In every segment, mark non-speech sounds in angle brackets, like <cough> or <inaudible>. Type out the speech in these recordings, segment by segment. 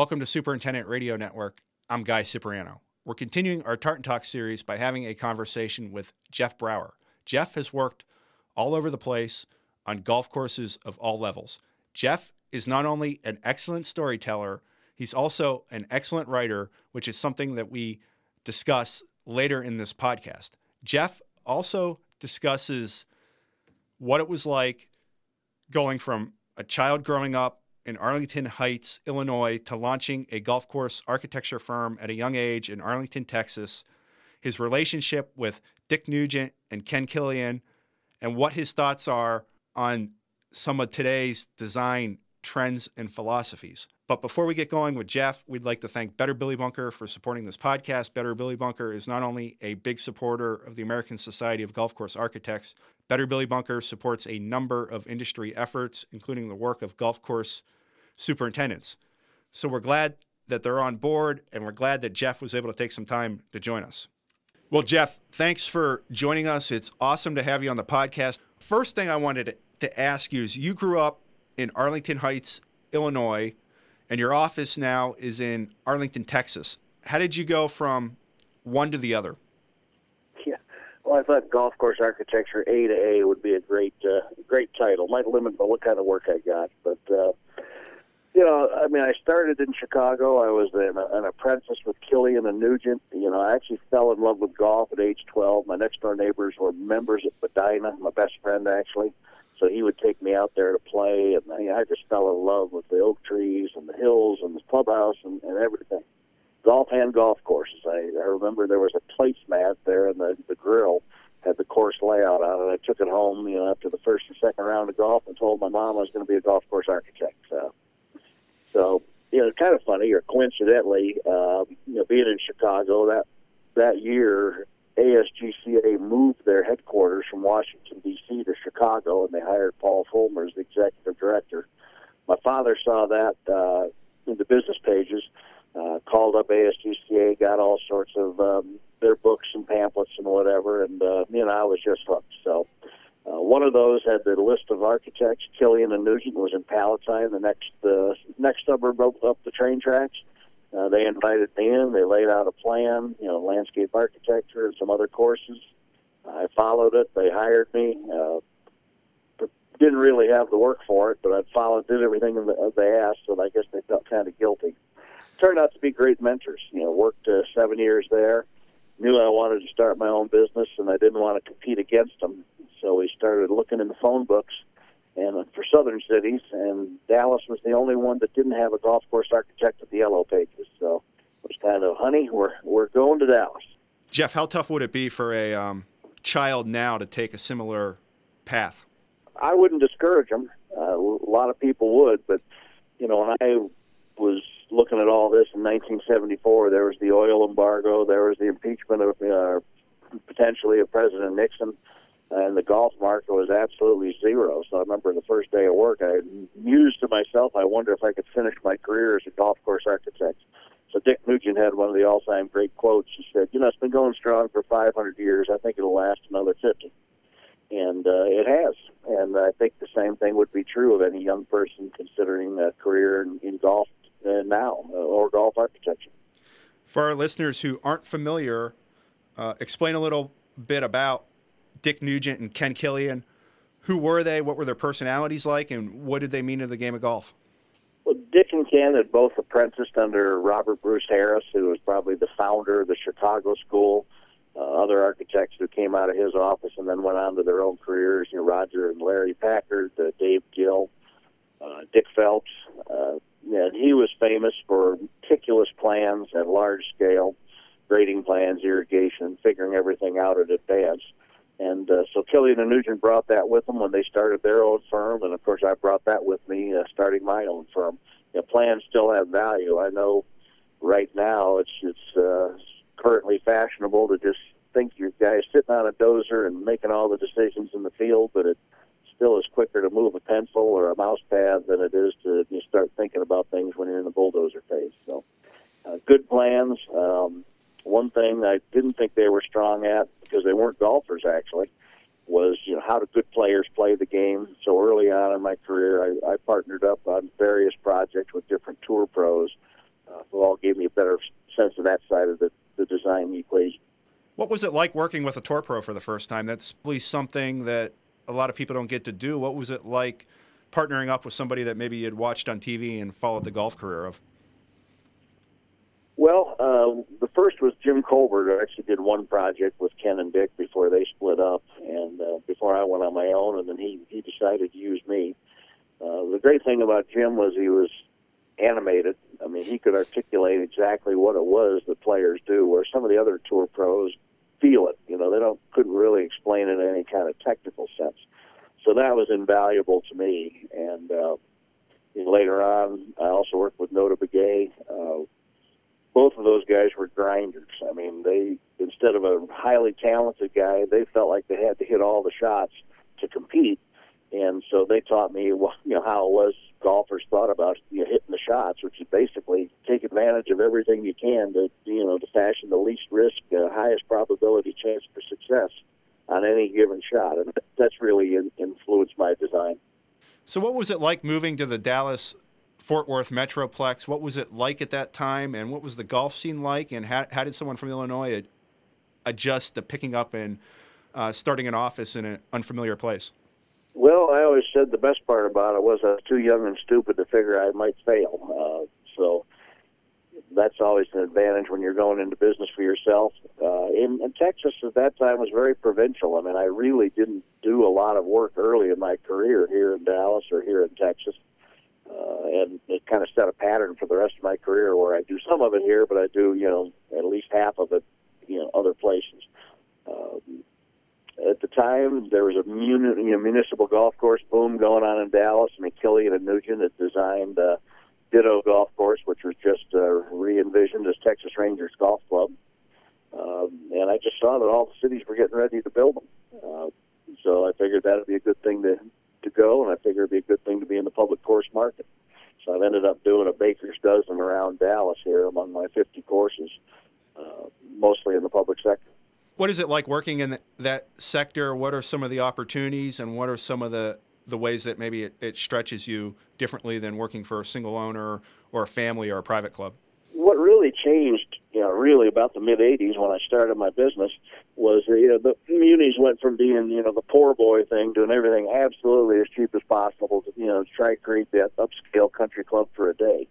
Welcome to Superintendent Radio Network. I'm Guy Cipriano. We're continuing our Tartan Talk series by having a conversation with Jeff Brauer. Jeff has worked all over the place on golf courses of all levels. Jeff is not only an excellent storyteller, he's also an excellent writer, which is something that we discuss later in this podcast. Jeff also discusses what it was like going from a child growing up in Arlington Heights, Illinois, to launching a golf course architecture firm at a young age in Arlington, Texas, his relationship with Dick Nugent and Ken Killian, and what his thoughts are on some of today's design trends and philosophies. But before we get going with Jeff, we'd like to thank Better Billy Bunker for supporting this podcast. Better Billy Bunker is not only a big supporter of the American Society of Golf Course Architects, Better Billy Bunker supports a number of industry efforts, including the work of golf course superintendents. So we're glad that they're on board, and we're glad that Jeff was able to take some time to join us. Well, Jeff, thanks for joining us. It's awesome to have you on the podcast. First thing I wanted to, ask you is you grew up in Arlington Heights, Illinois and your office now is in Arlington, Texas. How did you go from one to the other? Yeah, well, I thought golf course architecture A to A would be a great, uh, great title. Might limit by what kind of work I got, but uh, you know, I mean, I started in Chicago. I was an, an apprentice with Killian and Nugent. You know, I actually fell in love with golf at age 12. My next door neighbors were members at Medinah, my best friend actually. So he would take me out there to play, and I, I just fell in love with the oak trees and the hills and the clubhouse and, and everything. Golf and golf courses. I, I remember there was a placemat there in the, the grill had the course layout on it. I took it home, you know, after the first and second round of golf, and told my mom I was going to be a golf course architect. So, so you know, kind of funny, or coincidentally, um, you know, being in Chicago that that year, ASGCA moved their headquarters from Washington, D.C. to Chicago, and they hired Paul Fullmer as the executive director. My father saw that uh, in the business pages, uh, called up ASGCA, got all sorts of um, their books and pamphlets and whatever, and uh, me and I was just hooked. So one of those had the list of architects. Killian and Nugent was in Palatine, the next uh, next suburb up, the train tracks. Uh, they invited me in. They laid out a plan, you know, landscape architecture and some other courses. I followed it. They hired me. Uh, didn't really have the work for it, but I followed, did everything they asked, so I guess they felt kind of guilty. Turned out to be great mentors. You know, worked uh, seven years there. Knew I wanted to start my own business, and I didn't want to compete against them. So we started looking in the phone books and for southern cities, and Dallas was the only one that didn't have a golf course architect at the yellow pages. So it was kind of, honey, we're we're going to Dallas. Jeff, how tough would it be for a um, child now to take a similar path? I wouldn't discourage them. Uh, a lot of people would, but you know, when I was looking at all this in 1974, there was the oil embargo, there was the impeachment of uh, potentially of President Nixon and the golf market was absolutely zero. So I remember the first day of work, I mused to myself, I wonder if I could finish my career as a golf course architect. So Dick Nugent had one of the all-time great quotes. He said, "You know, it's been going strong for 500 years. I think it'll last another 50." And uh, it has. And I think the same thing would be true of any young person considering a career in, in golf uh, now uh, or golf architecture. For our listeners who aren't familiar, uh, explain a little bit about Dick Nugent and Ken Killian. Who were they? What were their personalities like? And what did they mean to the game of golf? Well, Dick and Ken had both apprenticed under Robert Bruce Harris, who was probably the founder of the Chicago School. Uh, other architects who came out of his office and then went on to their own careers, you know, Roger and Larry Packard, uh, Dave Gill, uh, Dick Phelps. Uh, and he was famous for meticulous plans at large scale, grading plans, irrigation, figuring everything out in advance. And uh, so Killian and Nugent brought that with them when they started their own firm, and of course I brought that with me uh, starting my own firm. You know, plans still have value. I know right now it's it's uh, currently fashionable to just think your guys sitting on a dozer and making all the decisions in the field, but it still is quicker to move a pencil or a mouse pad than it is to you start thinking about things when you're in the bulldozer phase. So, uh, good plans. Um, one thing I didn't think they were strong at because they weren't golfers actually was you know how do good players play the game. So early on in my career, I, I partnered up on various projects with different tour pros uh, who all gave me a better sense of that side of the, the design equation. What was it like working with a tour pro for the first time? That's really something that a lot of people don't get to do. What was it like partnering up with somebody that maybe you'd watched on TV and followed the golf career of? Well, uh, the first was Jim Colbert. I actually did one project with Ken and Dick before they split up, and uh, before I went on my own, and then he he decided to use me. Uh, the great thing about Jim was he was animated. I mean, he could articulate exactly what it was that players do, where some of the other tour pros feel it. You know, they don't couldn't really explain it in any kind of technical sense. So that was invaluable to me. And uh, later on, I also worked with Notah Begay. Uh, both of those guys were grinders. I mean, they instead of a highly talented guy, they felt like they had to hit all the shots to compete and so they taught me, <laughs> you know, how it was golfers thought about you know, hitting the shots, which is basically take advantage of everything you can to, you know, to fashion the least risk, uh, highest probability chance for success on any given shot, and that's really in, influenced my design. So, what was it like moving to the Dallas Fort Worth Metroplex? What was it like at that time, and what was the golf scene like, and how, how did someone from Illinois adjust to picking up and uh, starting an office in an unfamiliar place? Well, I always said the best part about it was I was too young and stupid to figure I might fail. Uh, so that's always an advantage when you're going into business for yourself. Uh, in, in Texas at that time was very provincial. I mean, I really didn't do a lot of work early in my career here in Dallas or here in Texas. Uh, and it kind of set a pattern for the rest of my career where I do some of it here, but I do, you know, at least half of it, you know, other places. Um, at the time, there was a muni- you know, municipal golf course boom going on in Dallas. I mean, Killian and Nugent had designed uh, Ditto Golf Course, which was just uh, re-envisioned as Texas Rangers Golf Club. Um, and I just saw that all the cities were getting ready to build them. Uh, so I figured that would be a good thing to, to go, and I figured it'd be a good thing to be in the public course market. So I've ended up doing a baker's dozen around Dallas here among my 50 courses, uh, mostly in the public sector what is it like working in that sector? What are some of the opportunities, and what are some of the the ways that maybe it, it stretches you differently than working for a single owner or a family or a private club? What really changed, you know, really about the mid '80s when I started my business was, you know, the munis went from being, you know, the poor boy thing, doing everything absolutely as cheap as possible, to, you know, try to create that upscale country club for a day.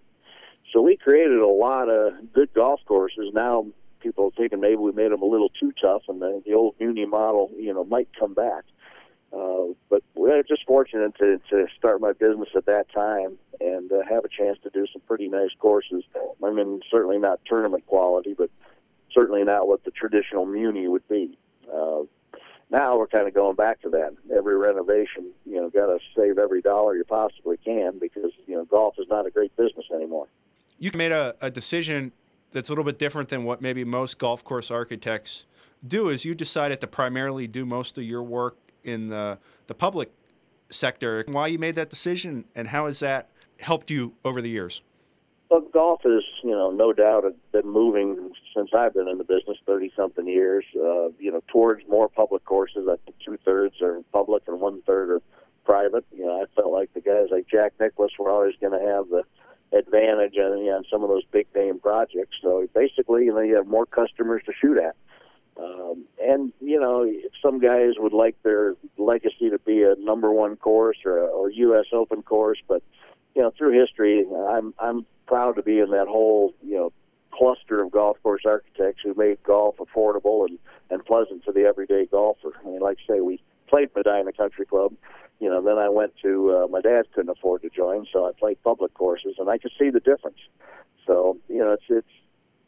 So we created a lot of good golf courses. Now people thinking maybe we made them a little too tough, and the, the old Muni model, you know, might come back. Uh, but we're just fortunate to, to start my business at that time and uh, have a chance to do some pretty nice courses. I mean, certainly not tournament quality, but certainly not what the traditional Muni would be. Uh, now we're kind of going back to that. Every renovation, you know, got to save every dollar you possibly can because you know golf is not a great business anymore. You made a, a decision that's a little bit different than what maybe most golf course architects do is you decided to primarily do most of your work in the, the public sector. Why you made that decision and how has that helped you over the years? Well, golf is, you know, no doubt been moving since I've been in the business, thirty something years. Uh, you know, towards more public courses. I think two thirds are public and one third are private. You know, I felt like the guys like Jack Nicklaus were always going to have the advantage on, you know, on some of those big name projects. So basically, you know, you have more customers to shoot at. Um, and you know, some guys would like their legacy to be a number one course or a, or U.S. Open course, but you know, through history, I'm I'm proud to be in that whole you know cluster of golf course architects who made golf affordable and and pleasant to the everyday golfer. I mean, like I say, we played Medinah Country Club, you know, then I went to uh, my dad couldn't afford to join, so I played public courses, and I could see the difference. So you know, it's it's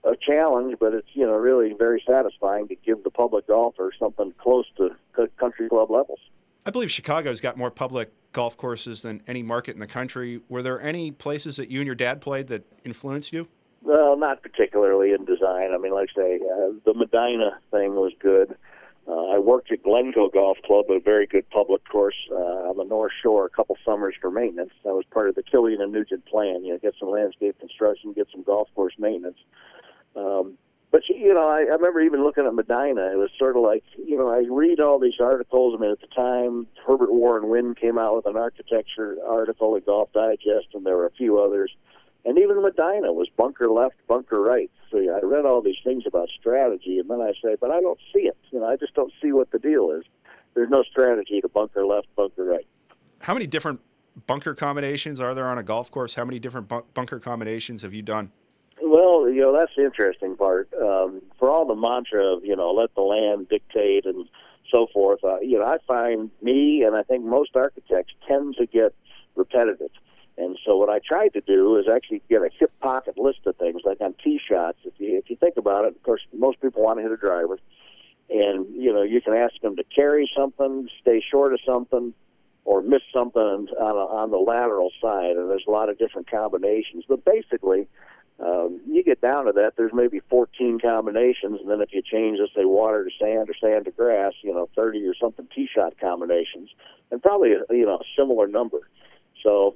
a challenge, but it's you know really very satisfying to give the public golfer something close to country club levels. I believe Chicago's got more public golf courses than any market in the country. Were there any places that you and your dad played that influenced you? Well, not particularly in design. I mean, like I say, uh, the Medinah thing was good. Uh, I worked at Glencoe Golf Club, a very good public course uh, on the North Shore, a couple summers for maintenance. That was part of the Killian and Nugent plan. You know, get some landscape construction, get some golf course maintenance. Um, but you know, I, I remember even looking at Medinah. It was sort of like you know, I read all these articles. I mean, at the time, Herbert Warren Wind came out with an architecture article at Golf Digest, and there were a few others. And even Medinah was bunker left, bunker right. So I read all these things about strategy, and then I say, but I don't see it. You know, I just don't see what the deal is. There's no strategy to bunker left, bunker right. How many different bunker combinations are there on a golf course? How many different bunker combinations have you done? Well, you know, that's the interesting part. Um, for all the mantra of, you know, let the land dictate and so forth, uh, you know, I find me and I think most architects tend to get repetitive. And so what I tried to do is actually get a hip pocket list of things, like on tee shots. If you if you think about it, of course, most people want to hit a driver, and you know you can ask them to carry something, stay short of something, or miss something on a, on the lateral side. And there's a lot of different combinations. But basically, um, you get down to that. There's maybe 14 combinations, and then if you change, let's say water to sand or sand to grass, you know, 30 or something tee shot combinations, and probably a, you know a similar number. So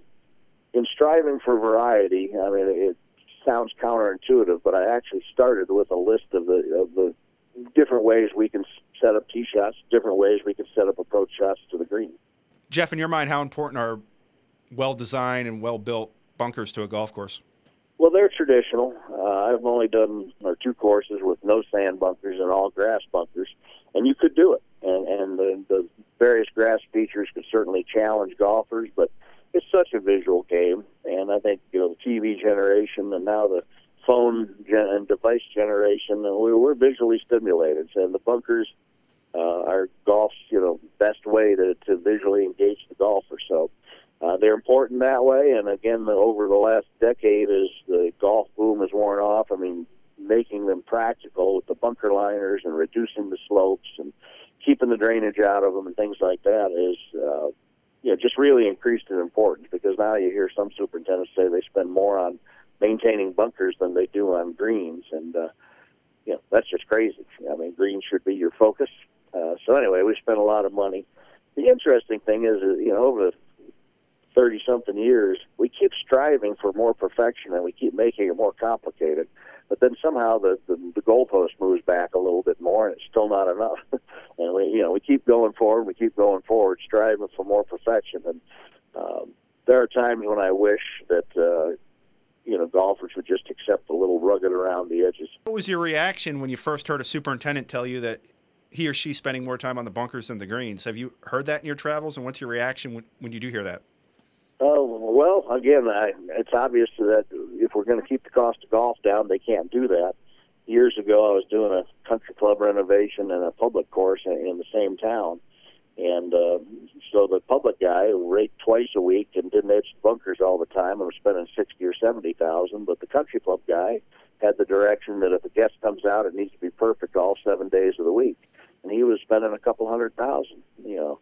in striving for variety, I mean, it sounds counterintuitive, but I actually started with a list of the of the different ways we can set up tee shots, different ways we can set up approach shots to the green. Jeff, in your mind, how important are well designed and well built bunkers to a golf course? Well, they're traditional. Uh, I've only done or two courses with no sand bunkers and all grass bunkers, and you could do it. And and the, the various grass features could certainly challenge golfers, but it's such a visual game, and I think you know the TV generation and now the phone gen- and device generation, and we're, we're visually stimulated, and the bunkers uh, are golf's you know best way to to visually engage the golfer. So. Uh, they're important that way, and again, the, over the last decade, as the golf boom has worn off, I mean, making them practical with the bunker liners and reducing the slopes and keeping the drainage out of them and things like that is uh, you know, just really increased in importance because now you hear some superintendents say they spend more on maintaining bunkers than they do on greens, and uh, you know that's just crazy. I mean, greens should be your focus. Uh, so anyway, we spent a lot of money. The interesting thing is, you know, over the 30 something years, we keep striving for more perfection and we keep making it more complicated. But then somehow the, the, the goalpost moves back a little bit more and it's still not enough. <laughs> and we, you know, we keep going forward, we keep going forward, striving for more perfection. And um, there are times when I wish that, uh, you know, golfers would just accept a little rugged around the edges. What was your reaction when you first heard a superintendent tell you that he or she spending more time on the bunkers than the greens? Have you heard that in your travels, and what's your reaction when, when you do hear that? Oh well, again, I, it's obvious that if we're going to keep the cost of golf down, they can't do that. Years ago, I was doing a country club renovation and a public course in, in the same town, and uh, so the public guy raked twice a week and didn't edge bunkers all the time and was spending sixty or seventy thousand. But the country club guy had the direction that if a guest comes out, it needs to be perfect all seven days of the week, and he was spending a couple hundred thousand, you know,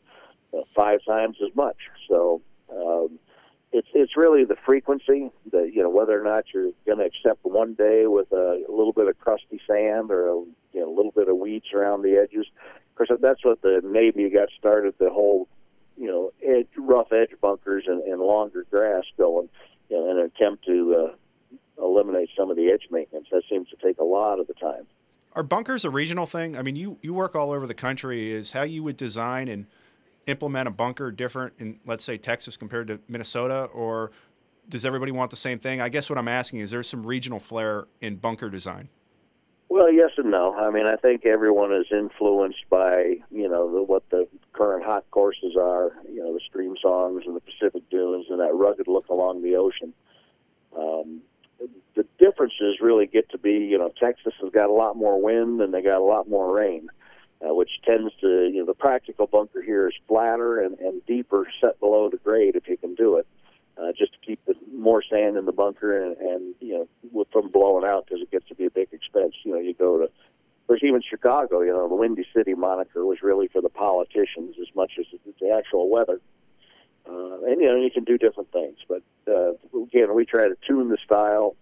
uh, five times as much. So. Um, it's it's really the frequency that you know whether or not you're going to accept one day with a, a little bit of crusty sand or a you know little bit of weeds around the edges. Of course, that's what the Navy got started. The whole you know edge, rough edge bunkers and, and longer grass going you know, in an attempt to uh, eliminate some of the edge maintenance. That seems to take a lot of the time. Are bunkers a regional thing? I mean, you you work all over the country. Is how you would design and implement a bunker different in, let's say, Texas compared to Minnesota, or does everybody want the same thing? I guess what I'm asking is, there some regional flair in bunker design? Well, yes and no. I mean, I think everyone is influenced by you know the, what the current hot courses are. You know, the Streamsongs and the Pacific dunes and that rugged look along the ocean. Um, the differences really get to be, you know, Texas has got a lot more wind and they got a lot more rain uh, which tends to, you know, the practical bunker here is flatter and, and deeper set below the grade if you can do it, uh, just to keep the more sand in the bunker and, and you know, from blowing out because it gets to be a big expense. You know, you go to, there's even Chicago, you know, the Windy City moniker was really for the politicians as much as the actual weather. Uh, and, you know, you can do different things. But, uh, again, we try to tune the style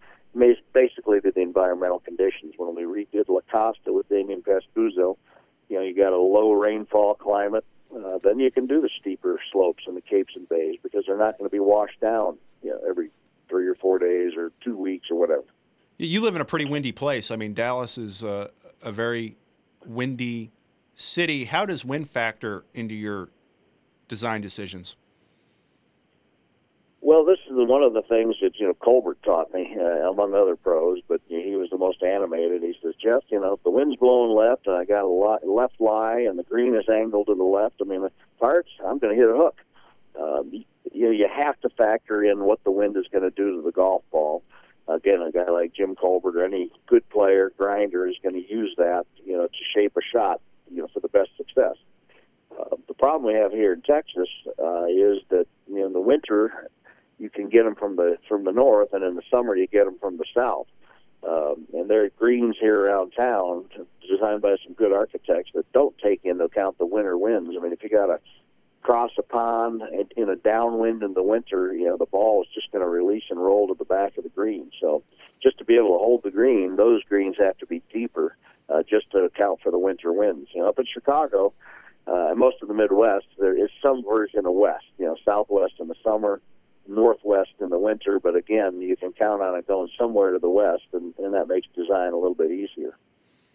basically to the environmental conditions. When we redid La Costa with Damian Pascuzzo, you know you got a low rainfall climate, uh, then you can do the steeper slopes in the capes and bays because they're not going to be washed down you know, every three or four days or two weeks or whatever. You live in a pretty windy place. I mean, Dallas is a, a very windy city. How does wind factor into your design decisions? Well, this is one of the things that you know Colbert taught me, <laughs> uh, among other pros. But he was the most animated. He says, Jeff, you know, if the wind's blowing left and I got a lot, left lie and the green is angled to the left, I mean, the parts, I'm going to hit a hook. Um, you know, you have to factor in what the wind is going to do to the golf ball. Again, a guy like Jim Colbert or any good player, grinder, is going to use that, you know, to shape a shot, you know, for the best success. Uh, the problem we have here in Texas uh, is that you know in the winter you can get them from the from the north, and in the summer you get them from the south. Um, and there are greens here around town designed by some good architects that don't take into account the winter winds. I mean, if you got to cross a pond in a downwind in the winter, you know the ball is just going to release and roll to the back of the green. So, just to be able to hold the green, those greens have to be deeper, uh, just to account for the winter winds. You know, up in Chicago, uh, and most of the Midwest, there is some version of west. You know, southwest in the summer, northwest in the winter. But again, you can count on it going somewhere to the west, and, and that makes design a little bit easier.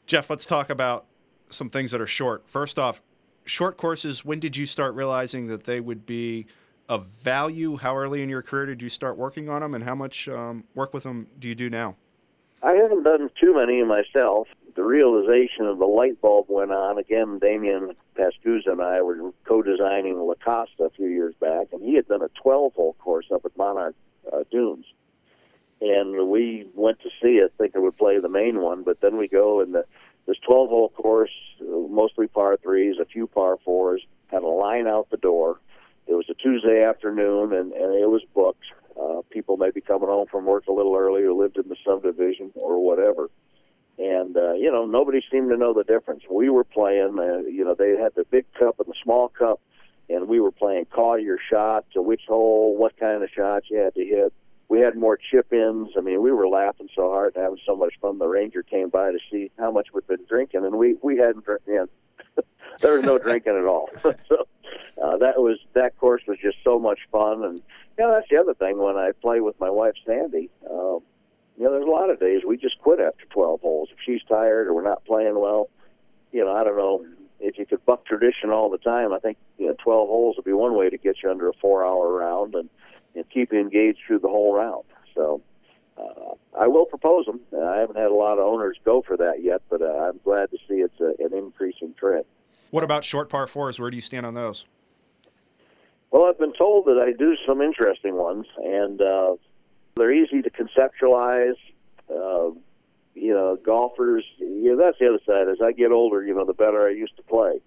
Jeff, let's talk about some things that are short. First off, short courses. When did you start realizing that they would be of value? How early in your career did you start working on them, and how much um, work with them do you do now? I haven't done too many myself the realization of the light bulb went on. Again, Damian Pascuzzo and I were co-designing La Costa a few years back, and he had done a 12-hole course up at Monarch uh, Dunes. And we went to see it, thinking we'd play the main one, but then we go and the this 12-hole course, mostly par threes, a few par fours, had a line out the door. It was a Tuesday afternoon, and, and it was booked. Uh, people may be coming home from work a little early who lived in the subdivision or whatever and uh, you know nobody seemed to know the difference. We were playing, uh, you know, they had the big cup and the small cup, and we were playing call your shot to which hole, what kind of shots you had to hit. We had more chip ins. I mean, we were laughing so hard and having so much fun. The ranger came by to see how much we'd been drinking, and we we hadn't drank. You <laughs> there was no drinking at all. <laughs> so uh, that was that course was just so much fun, and you know that's the other thing when I play with my wife Sandy. Um, you know, there's a lot of days we just quit after 12 holes. If she's tired or we're not playing well, you know, I don't know. If you could buck tradition all the time, I think you know 12 holes would be one way to get you under a four-hour round and, and keep you engaged through the whole round. So uh, I will propose them. Uh, I haven't had a lot of owners go for that yet, but uh, I'm glad to see it's a, an increasing trend. What about short par fours? Where do you stand on those? Well, I've been told that I do some interesting ones, and uh, they're easy to conceptualize. Uh, you know, golfers. You know, that's the other side. As I get older, you know, the better I used to play,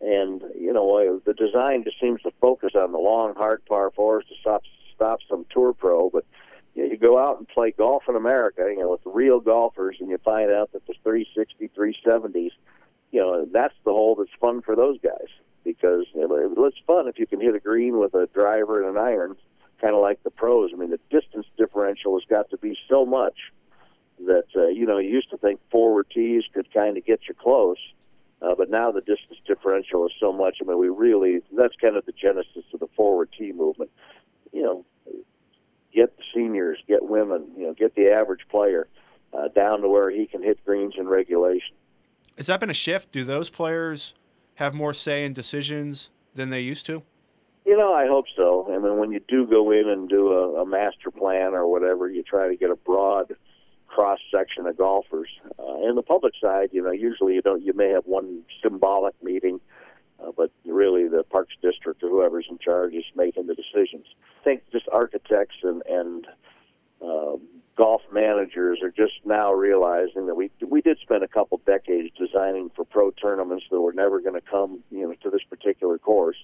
and you know, the design just seems to focus on the long, hard par fours to stop stop some tour pro. But you, know, you go out and play golf in America, you know, with real golfers, and you find out that the 360, 370s, you know, that's the hole that's fun for those guys because you know, it's fun if you can hit a green with a driver and an iron kind of like the pros. I mean, the distance differential has got to be so much that uh, you know you used to think forward tees could kind of get you close, uh, but now the distance differential is so much. I mean, we really that's kind of the genesis of the forward tee movement. You know, get the seniors, get women, you know, get the average player uh, down to where he can hit greens in regulation. Has that been a shift? Do those players have more say in decisions than they used to? You know, I hope so. I mean, when you do go in and do a, a master plan or whatever, you try to get a broad cross section of golfers. Uh, and the public side, you know, usually you don't. You may have one symbolic meeting, uh, but really the Parks District or whoever's in charge is making the decisions. I think just architects and and uh, golf managers are just now realizing that we we did spend a couple decades designing for pro tournaments that were never going to come, you know, to this particular course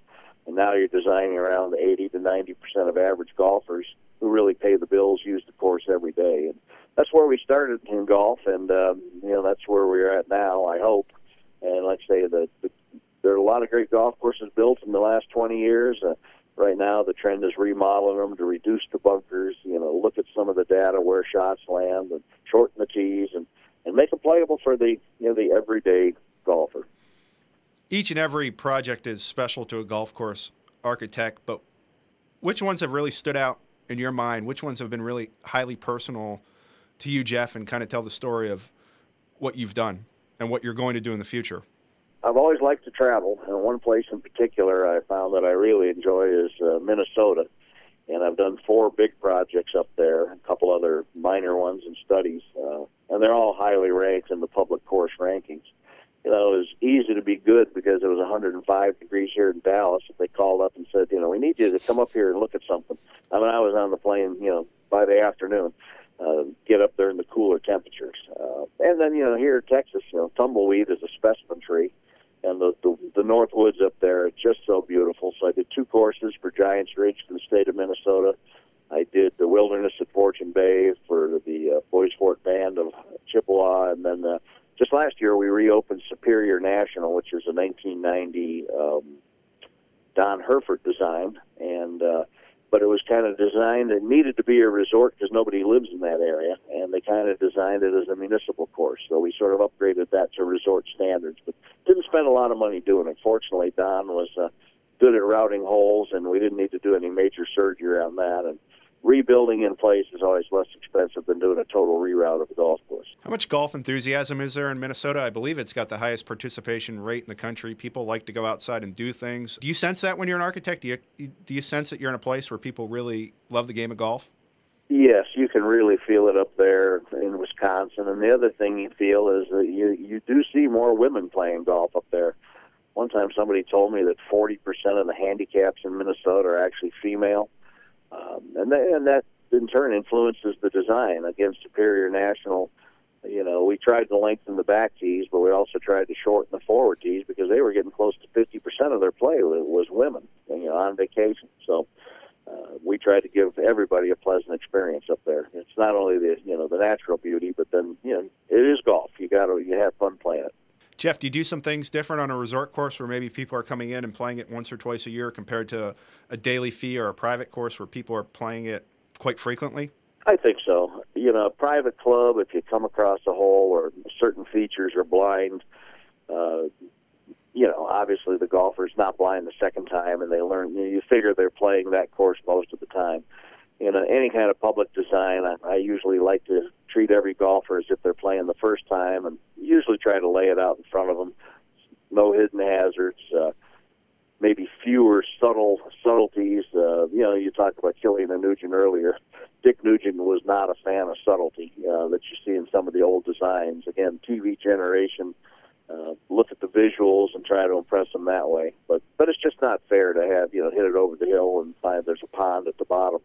and now you're designing around 80 to 90 percent of average golfers who really pay the bills use the course every day, and that's where we started in golf, and um, you know that's where we're at now. I hope, and like I say, the, the there are a lot of great golf courses built in the last 20 years. Uh, right now, the trend is remodeling them to reduce the bunkers. You know, look at some of the data where shots land and shorten the tees and and make them playable for the you know the everyday golfer each and every project is special to a golf course architect, but which ones have really stood out in your mind? Which ones have been really highly personal to you, Jeff, and kind of tell the story of what you've done and what you're going to do in the future? I've always liked to travel, and one place in particular I found that I really enjoy is uh, Minnesota. and I've done four big projects up there, a couple other minor ones and studies, uh, and they're all highly ranked in the public course rankings. You know, it was easy to be good because it was 105 degrees here in Dallas. They called up and said, you know, we need you to come up here and look at something. I mean, I was on the plane, you know, by the afternoon, uh, get up there in the cooler temperatures. Uh, and then, you know, here in Texas, you know, tumbleweed is a specimen tree and the, the the North Woods up there. It's just so beautiful. So I did two courses for Giants Ridge for the state of Minnesota. I did the Wilderness at Fortune Bay for the uh, Bois Forte Band of Chippewa, and then uh, just last year we reopened Superior National, which is a 1990 um, Don Herfort design, and uh, but it was kind of designed. It needed to be a resort because nobody lives in that area, and they kind of designed it as a municipal course. So we sort of upgraded that to resort standards, but didn't spend a lot of money doing it. Fortunately, Don was uh, good at routing holes, and we didn't need to do any major surgery on that. And rebuilding in place is always less expensive than doing a total reroute of a golf course. How much golf enthusiasm is there in Minnesota? I believe it's got the highest participation rate in the country. People like to go outside and do things. Do you sense that when you're an architect? Do you do you sense that you're in a place where people really love the game of golf? Yes, you can really feel it up there in Wisconsin. And the other thing you feel is that you you do see more women playing golf up there. One time somebody told me that 40% of the handicaps in Minnesota are actually female um, and, they, and that in turn influences the design. Against Superior National, you know, we tried to lengthen the back tees, but we also tried to shorten the forward tees because they were getting close to 50% of their play was women, you know, on vacation. So uh, we tried to give everybody a pleasant experience up there. It's not only the you know the natural beauty, but then you know it is golf. You got to you have fun playing it. Jeff, do you do some things different on a resort course where maybe people are coming in and playing it once or twice a year compared to a daily fee or a private course where people are playing it quite frequently? I think so. You know, a private club, if you come across a hole or certain features are blind, uh, you know, obviously the golfer's not blind the second time, and they learn. You, know, you figure they're playing that course most of the time. You know, any kind of public design, I, I usually like to treat every golfer as if they're playing the first time, and usually try to lay it out in front of them. No hidden hazards. Uh, maybe fewer subtle subtleties. Uh, you know, you talked about Killian and Nugent earlier. Dick Nugent was not a fan of subtlety uh, that you see in some of the old designs. Again, TV generation. Uh, look at the visuals and try to impress them that way. But but it's just not fair to have you know hit it over the hill and find there's a pond at the bottom.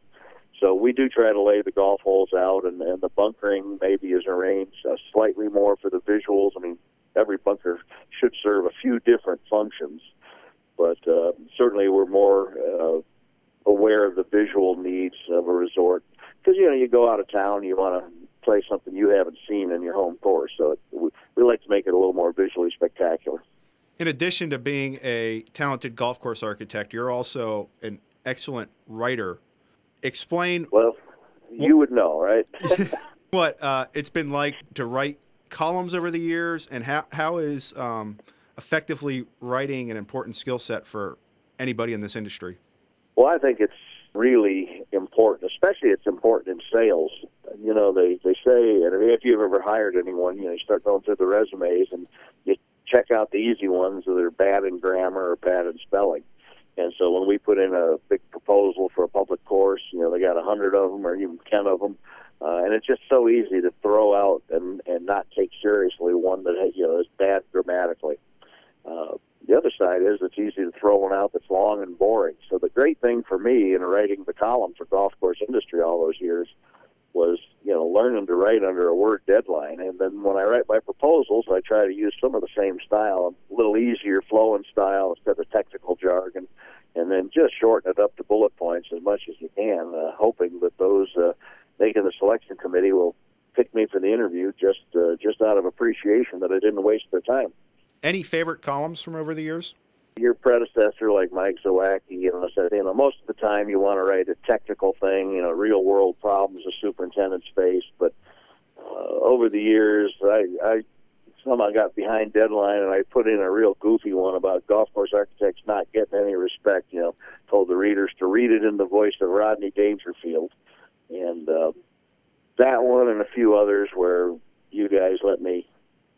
So we do try to lay the golf holes out, and, and the bunkering maybe is arranged uh, slightly more for the visuals. I mean, every bunker should serve a few different functions, but uh, certainly we're more uh, aware of the visual needs of a resort because you know you go out of town, you want to play something you haven't seen in your home course, so it, we, we like to make it a little more visually spectacular. In addition to being a talented golf course architect, you're also an excellent writer explain. Well, you would know, right? <laughs> what uh, it's been like to write columns over the years, and how how is um, effectively writing an important skill set for anybody in this industry? Well, I think it's really important, especially it's important in sales. You know, they they say, and if you've ever hired anyone, you know, you start going through the resumes and you check out the easy ones that are bad in grammar or bad in spelling. And so when we put in a big proposal for a public course, you know, they got a hundred of them or even ten of them, uh, and it's just so easy to throw out and and not take seriously one that you know is bad grammatically. Uh, the other side is it's easy to throw one out that's long and boring. So the great thing for me in writing the column for Golf Course Industry all those years was you know learning to write under a word deadline. And then when i write my proposals i try to use some of the same style a little easier flowing style instead of technical jargon and then just shorten it up to bullet points as much as you can uh, hoping that those uh, making the selection committee will pick me for the interview just uh, just out of appreciation that i didn't waste their time. Any favorite columns from over the years your predecessor, like Mike Zawacki, you know, said, you know, most of the time you want to write a technical thing, you know, real world problems the superintendents face. But uh, over the years, I, I somehow got behind deadline and I put in a real goofy one about golf course architects not getting any respect. You know, told the readers to read it in the voice of Rodney Dangerfield, and uh, that one and a few others where you guys let me,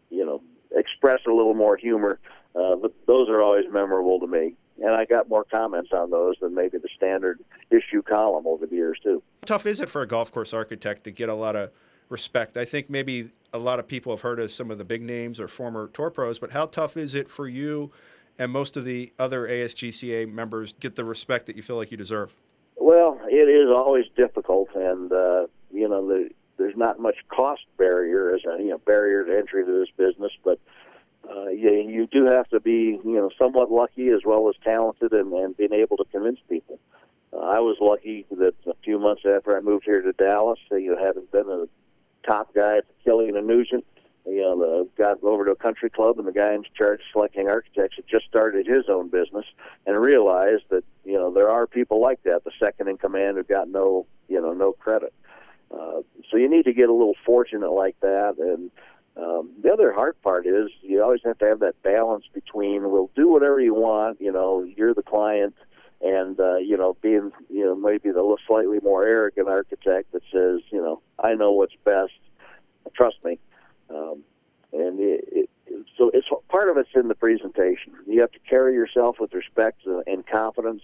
you know, express a little more humor uh, but those are always memorable to me. and I got more comments on those than maybe the standard issue column over the years too. How tough is it for a golf course architect to get a lot of respect? I think maybe a lot of people have heard of some of the big names or former tour pros, but how tough is it for you and most of the other ASGCA members get the respect that you feel like you deserve? Well, it is always difficult, and uh, you know the, there's not much cost barrier as a you know barrier to entry to this business, but uh, you, you do have to be you know somewhat lucky as well as talented and, and being able to convince people. Uh, I was lucky that a few months after I moved here to Dallas, uh, you know, having been a top guy at Killian and Nugent, you know, the, got over to a country club, and the guy in charge of selecting architects had just started his own business, and realized that you know there are people like that, the second in command who got no you know no credit. Uh, so you need to get a little fortunate like that, and um, the other hard part is you always have to have that balance between we'll do whatever you want, you know, you're the client, and uh, you know being you know maybe the slightly more arrogant architect that says you know I know what's best, trust me um, and it, it, so it's part of it's in the presentation. You have to carry yourself with respect and confidence,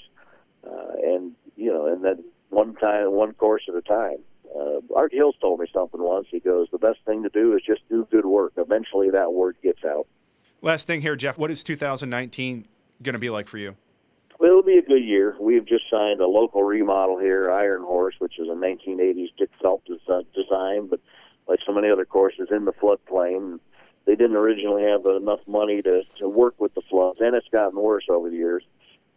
uh, and you know, and then one time, one course at a time. Uh, Art Hills told me something once. He goes, "The best thing to do is just do good work. Eventually, that word gets out." Last thing here, Jeff. What is 2019 going to be like for you? Well, it'll be a good year. We've just signed a local remodel here, Iron Horse, which is a 1980s Dick Phelps design, but like so many other courses in the floodplain. They didn't originally have enough money to, to work with the floods, and it's gotten worse over the years.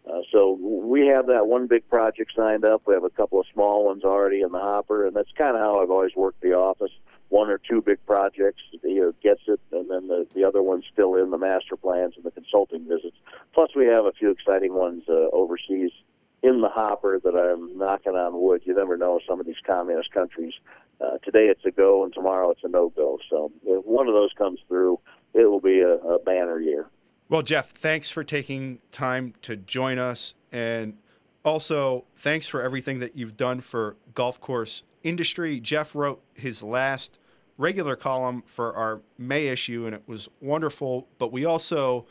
Uh, so we have that one big project signed up. We have a couple of small ones already in the hopper, and that's kind of how I've always worked the office. One or two big projects, know, gets it, and then the, the other one's still in the master plans and the consulting visits. Plus, we have a few exciting ones uh, overseas in the hopper that I'm knocking on wood. You never know some of these communist countries uh, today it's a go and tomorrow it's a no go. So if one of those comes through, it will be a, a banner year. Well, Jeff, thanks for taking time to join us. And also, thanks for everything that you've done for golf course industry. Jeff wrote his last regular column for our May issue, and it was wonderful. But we also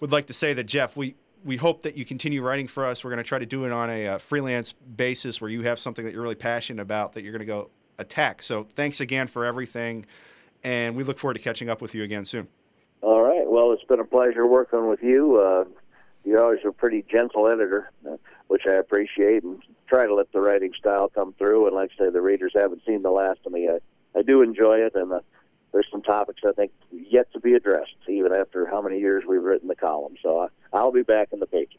would like to say that, Jeff, we, we hope that you continue writing for us. We're going to try to do it on a, a uh, freelance basis where you have something that you're really passionate about that you're going to go attack. So thanks again for everything, and we look forward to catching up with you again soon. All right. Well, it's been a pleasure working with you. Uh, you're always a pretty gentle editor, uh, which I appreciate, and try to let the writing style come through. And like I say, the readers haven't seen the last of me. I, I do enjoy it, and uh, there's some topics I think yet to be addressed, even after how many years we've written the column. So I, I'll be back in the pages.